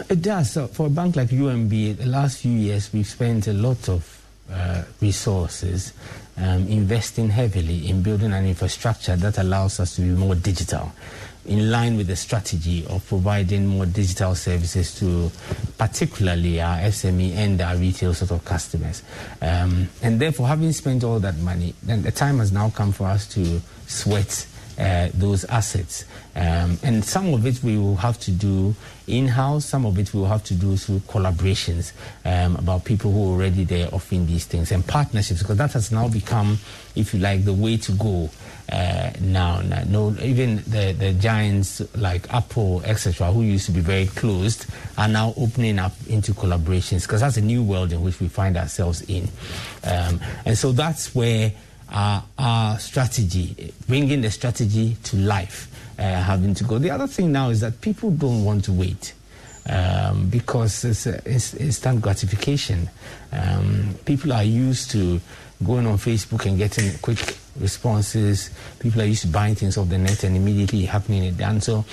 S6: It does. So for a bank like UMB, the last few years we've spent a lot of uh, resources um, investing heavily in building an infrastructure that allows us to be more digital, in line with the strategy of providing more digital services to particularly our SME and our retail sort of customers. Um, and therefore, having spent all that money, then the time has now come for us to sweat uh, those assets. Um, and some of it we will have to do in house, some of it we will have to do through collaborations um, about people who are already there offering these things and partnerships, because that has now become, if you like, the way to go. Uh, now, no, even the, the giants like Apple, etc., who used to be very closed, are now opening up into collaborations because that's a new world in which we find ourselves in. Um, and so that's where our, strategy, bringing the strategy to life, uh, having to go. The other thing now is that people don't want to wait. Um, because it's, it's instant gratification. Um, people are used to going on Facebook and getting quick responses. People are used to buying things off the net and immediately happening it. And so,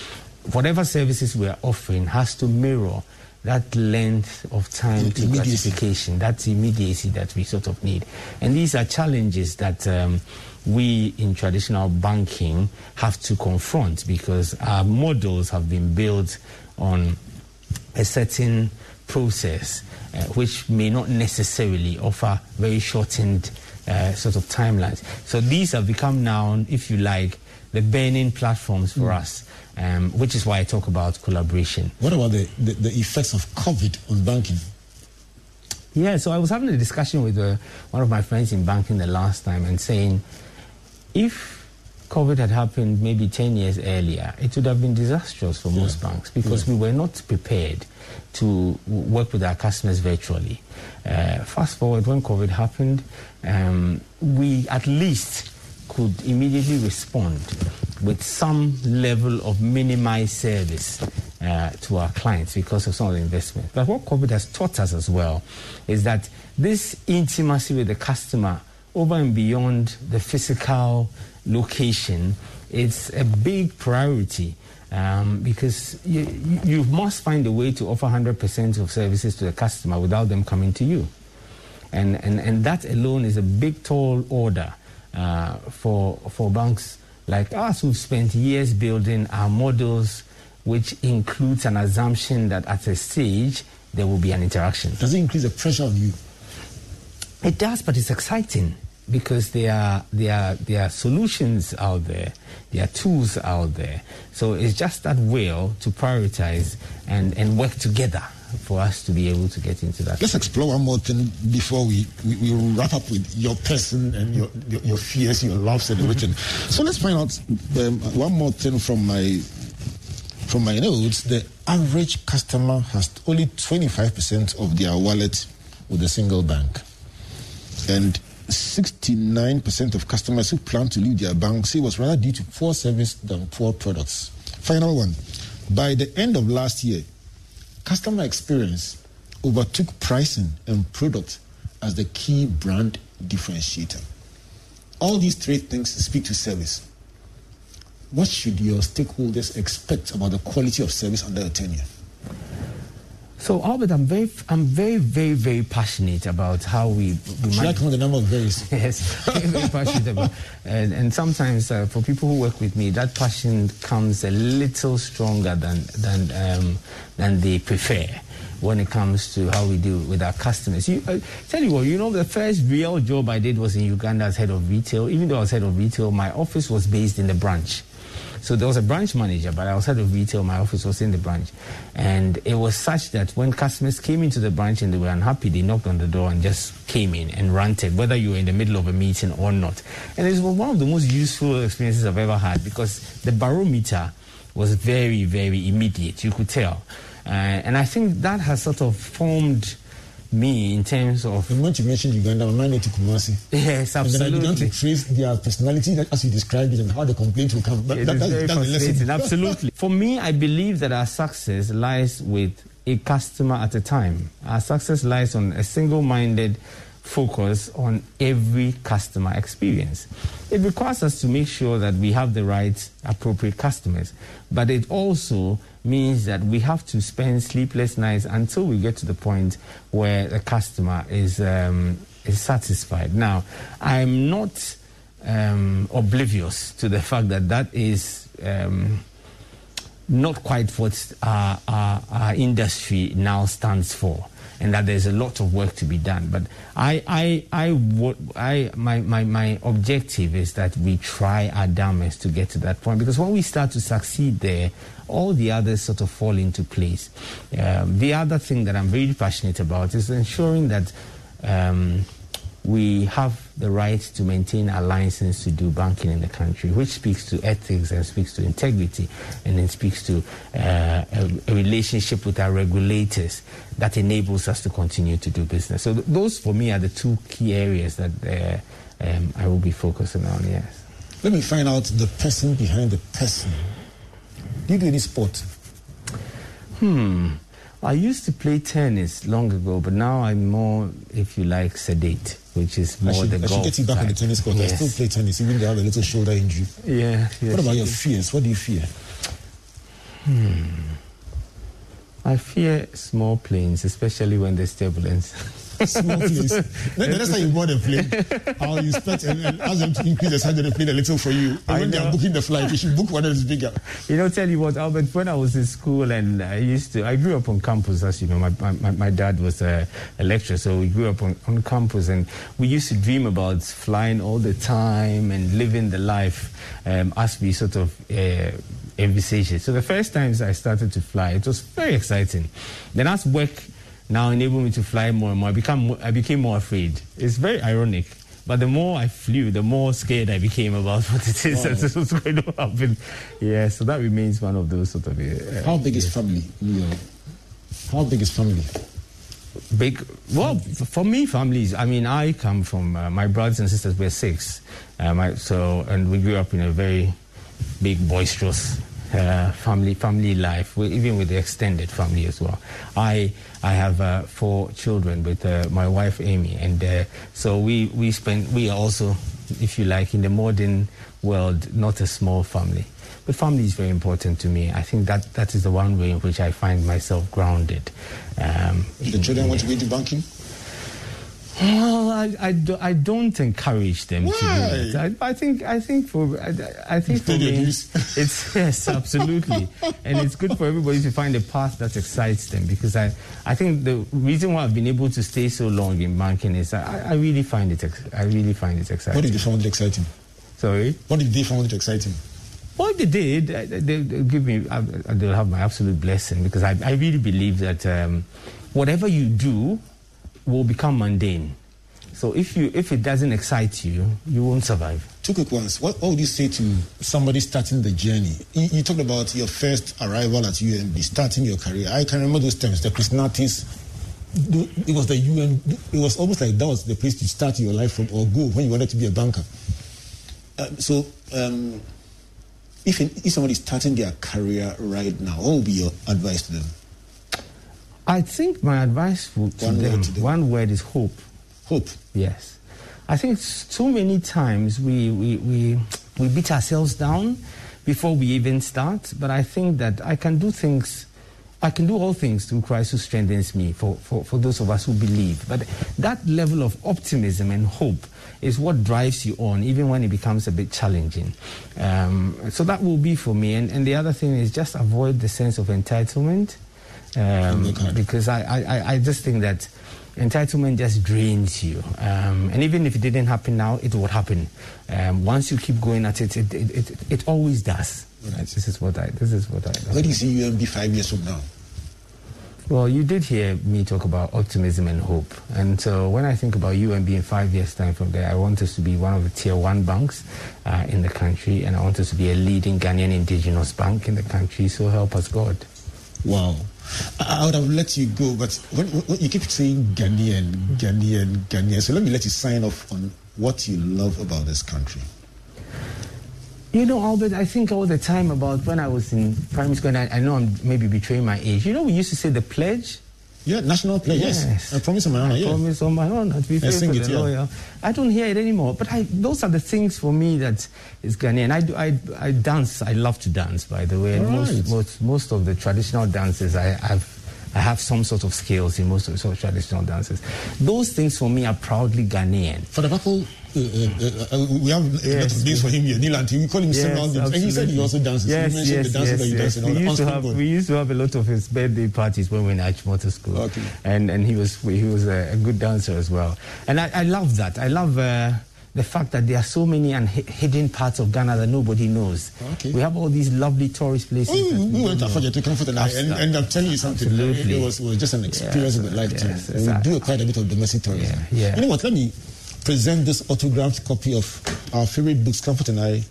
S6: whatever services we are offering has to mirror that length of time to gratification, that immediacy that we sort of need. And these are challenges that um, we in traditional banking have to confront because our models have been built on a certain process uh, which may not necessarily offer very shortened uh, sort of timelines. So these have become now, if you like, the burning platforms for us, um, which is why I talk about collaboration.
S3: What about the, the, the effects of COVID on banking?
S6: Yeah, so I was having a discussion with uh, one of my friends in banking the last time and saying, if COVID had happened maybe 10 years earlier, it would have been disastrous for most banks because we were not prepared to work with our customers virtually. Uh, fast forward, when COVID happened, um, we at least could immediately respond with some level of minimized service uh, to our clients because of some of the investment. But what COVID has taught us as well is that this intimacy with the customer over and beyond the physical location is a big priority um, because you, you you must find a way to offer 100% of services to the customer without them coming to you. And, and, and that alone is a big, tall order uh, for, for banks like us who've spent years building our models, which includes an assumption that at a stage there will be an interaction.
S3: Does it increase the pressure on you?
S6: It does, but it's exciting because there are, there, are, there are solutions out there, there are tools out there. So it's just that will to prioritize and, and work together for us to be able to get into that.
S3: Let's explore one more thing before we, we, we wrap up with your person and your, your, your fears, your loves, and everything. so let's find out um, one more thing from my from my notes. The average customer has only 25% of their wallet with a single bank, and 69% of customers who plan to leave their bank say it was rather due to poor service than poor products. Final one. By the end of last year, customer experience overtook pricing and product as the key brand differentiator. All these three things speak to service. What should your stakeholders expect about the quality of service under your tenure?
S6: So, Albert, I'm very, I'm very, very, very passionate about how we. we
S3: Should I
S6: manage-
S3: count the number of varies?
S6: Yes, very, very passionate about. And, and sometimes uh, for people who work with me, that passion comes a little stronger than than um, than they prefer when it comes to how we deal with our customers. You, uh, tell you what, you know, the first real job I did was in Uganda as head of retail. Even though I was head of retail, my office was based in the branch. So there was a branch manager, but I of retail. My office was in the branch, and it was such that when customers came into the branch and they were unhappy, they knocked on the door and just came in and ranted, whether you were in the middle of a meeting or not. And it was one of the most useful experiences I've ever had because the barometer was very, very immediate. You could tell, uh, and I think that has sort of formed me in terms of.
S3: The moment you mentioned Uganda, my mind went to Kumasi.
S6: Yes,
S3: And then I began
S6: absolutely.
S3: to trace their personality that- as you described it and how the complaint will come. That,
S6: It
S3: that-
S6: is
S3: that's,
S6: very
S3: that's
S6: absolutely. For me, I believe that our success lies with a customer at a time. Our success lies on a single-minded focus on every customer experience. It requires us to make sure that we have the right appropriate customers, but it also means that we have to spend sleepless nights until we get to the point where the customer is um, is satisfied. Now, I'm not um, oblivious to the fact that that is. Um, not quite what our, our, our industry now stands for and that there's a lot of work to be done. But I, I, I, I, my, my, my objective is that we try our damnedest to get to that point because when we start to succeed there, all the others sort of fall into place. Um, the other thing that I'm very passionate about is ensuring that um, we have the right to maintain our license to do banking in the country, which speaks to ethics and speaks to integrity, and it speaks to uh, a, a, relationship with our regulators that enables us to continue to do business. So th- those, for me, are the two key areas that uh, um, I will be focusing on. Yes.
S3: Let me find out the person behind the person. Do you do any sport?
S6: Hmm. I used to play tennis long ago, but now I'm more, if you like, sedate, which is more
S3: I should,
S6: the
S3: I should get you back on the tennis court.
S6: Yes.
S3: I still play tennis, even though I have a little shoulder injury.
S6: Yeah. yes,
S3: what about your fears? What do you fear?
S6: Hmm. I fear small planes, especially when there's turbulence.
S3: Small planes. That- that's how you board a plane. How you expect and, and ask them to increase the size of the plane a little for you. And
S6: I
S3: when they are booking the flight, you should book one that is bigger.
S6: You know, tell you what, Albert, when I was in school and I used to, I grew up on campus, as you know, my, my, my dad was a, a lecturer, so we grew up on, on campus and we used to dream about flying all the time and living the life um, as we sort of uh, envisage it. So the first times I started to fly, it was very exciting. Then as work now enabled me to fly more and more, I, become, I became more afraid. It's very ironic. But the more I flew, the more scared I became about what it is that was going to happen. Yeah, so that remains one of those sort of. Uh,
S3: How big is family? How big is family?
S6: Big. Well, for me, families. I mean, I come from uh, my brothers and sisters. We're six, um, I, so and we grew up in a very big, boisterous uh, family family life, even with the extended family as well. I I have uh, four children with uh, my wife Amy, and uh, so we we spend we are also, if you like, in the modern world, not a small family. But family is very important to me. I think that that is the one way in which I find myself grounded. Um,
S3: The children want to go into banking?
S6: Well, I, I, do, I don't encourage them to do that. I, I think I think for I, I think for me, it's yes, absolutely, and it's good for everybody to find a path that excites them because I, I think the reason why I've been able to stay so long in banking is I, I really find it ex- I really find it exciting.
S3: What did you find it exciting?
S6: Sorry.
S3: What did they find it exciting?
S6: What they did, they, they give me, they'll have my absolute blessing because I, I really believe that um, whatever you do will become mundane. So if you if it doesn't excite you, you won't survive.
S3: Two quick ones. What, what would you say to somebody starting the journey? You, you talked about your first arrival at UMB, starting your career. I can remember those terms, the Christianities. It was the UM. It was almost like that was the place to start your life from or go when you wanted to be a banker. Uh, so, um, if, if somebody is starting their career right now, what would be your advice to them?
S6: I think my advice for, to,
S3: One word
S6: them,
S3: to them.
S6: one word is hope.
S3: Hope.
S6: Yes. I think too many times we, we, we, we beat ourselves down before we even start, but I think that I can do things, I can do all things through Christ who strengthens me for, for, for those of us who believe. But that level of optimism and hope is what drives you on, even when it becomes a bit challenging. Um, so that will be for me. And, and the other thing is just avoid the sense of entitlement um, because I, I, I- just think that entitlement just drains you. Um, and even if it didn't happen now, it would happen. Um, once you keep going at it, it, it, it, it always does. This is what I. This is what I.
S3: Where do you see UMB five years from now?
S6: Well, you did hear me talk about optimism and hope. And so when I think about UMB in five years' time from there, I want us to be one of the tier one banks uh, in the country, and I want us to be a leading Ghanaian indigenous bank in the country. So help us God.
S3: Wow. I would have let you go, but when, when you keep saying Ghanaian, Ghanaian, Ghanaian, so let me let you sign off on what you love about this country.
S6: You know, Albert, I think all the time about when I was in primary school, and I, I know I'm maybe betraying my age. You know, we used to say the pledge.
S3: Yeah, national play. Yes.
S6: Yes.
S3: I promise on my honor.
S6: I
S3: Yeah.
S6: promise on my honor to be faithful
S3: sing
S6: to
S3: it,
S6: the
S3: yeah.
S6: lawyer. I don't hear it anymore. But I, those are the things for me that is Ghanaian. I, do, I, I dance. I love to dance, by the way.
S3: All
S6: most, most, most of the traditional dances, I have. I have some sort of skills in most of the sort of traditional dances. Those things for me are proudly Ghanaian.
S3: For the uh, Uh, uh, uh, we have a lot of names for him here. Nilanti, we call him several names. And he said he also dances.
S6: Yes,
S3: mentioned
S6: yes, yes, yes. We used, to have, we used to have a lot of his birthday parties when we were in Achimota School.
S3: Okay.
S6: And, and he was, he was a, good dancer as well. And I, I love that. I love uh, the fact that there are so many unhi- hidden parts of Ghana that nobody knows.
S3: Okay.
S6: We have all these lovely tourist places. Oh,
S3: we,
S6: we
S3: went to. Afadjato Comfort and and, and I'm telling you something.
S6: Absolutely.
S3: It was, it was just an experience
S6: Yes,
S3: of a lifetime.
S6: yes, exactly.
S3: we do quite a bit of domestic tourism.
S6: Yeah, yeah.
S3: You know what? Let me present this autographed copy of our favorite books, Comfort and I.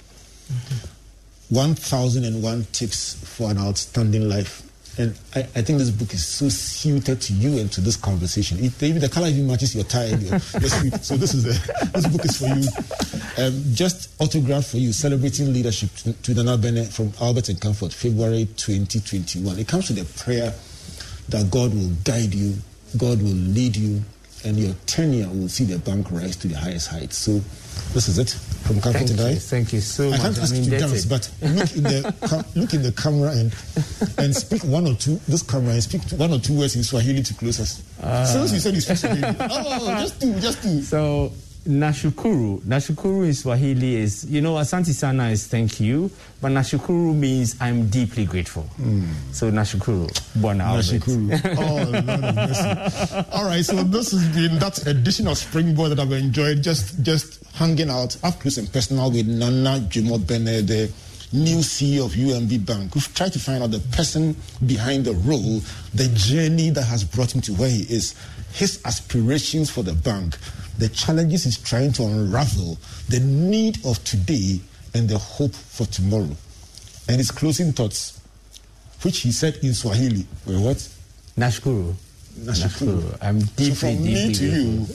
S3: 1001 Tips for an Outstanding Life. And I, I think this book is so suited to you and to this conversation. It, even the color even matches your tie. Your, your so this is the, this book is for you. Um, just autographed for you, celebrating leadership to, to the Benneh from Albert and Comfort, February 2021. It comes with a prayer that God will guide you, God will lead you, and your tenure will see the bank rise to the highest heights. So this is it from Comfort
S6: Thank
S3: and
S6: you, thank you so
S3: I
S6: much.
S3: can't ask you to dance, but look in the look in the camera and and speak one or two this camera and speak one or two words in Swahili to close us.
S6: Ah.
S3: Since you said you speak Swahili, oh, just do, just do.
S6: So Nashukuru, Nashukuru in Swahili is, you know, Asante Sana is thank you, but Nashukuru means I'm deeply grateful. Hmm. So Nashukuru, Bwana Albert.
S3: Nashikuru. Oh, Lord. All right, so this has been that edition of Springboard that I've enjoyed. Just just hanging out up close and personal with Nana Dwemoh Benneh, the new CEO of UMB Bank. We've tried to find out the person behind the role, the journey that has brought him to where he is, his aspirations for the bank, the challenges he's trying to unravel, the need of today, and the hope for tomorrow. And his closing thoughts which he said in Swahili were what?
S6: Nashukuru.
S3: Nashikuru.
S6: I'm deeply,
S3: so from
S6: deeply
S3: me to you,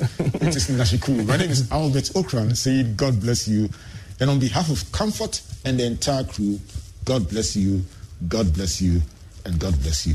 S3: it is Nashikuru. My name is Albert Ocran, saying God bless you. And on behalf of Comfort and the entire crew, God bless you, God bless you, and God bless you.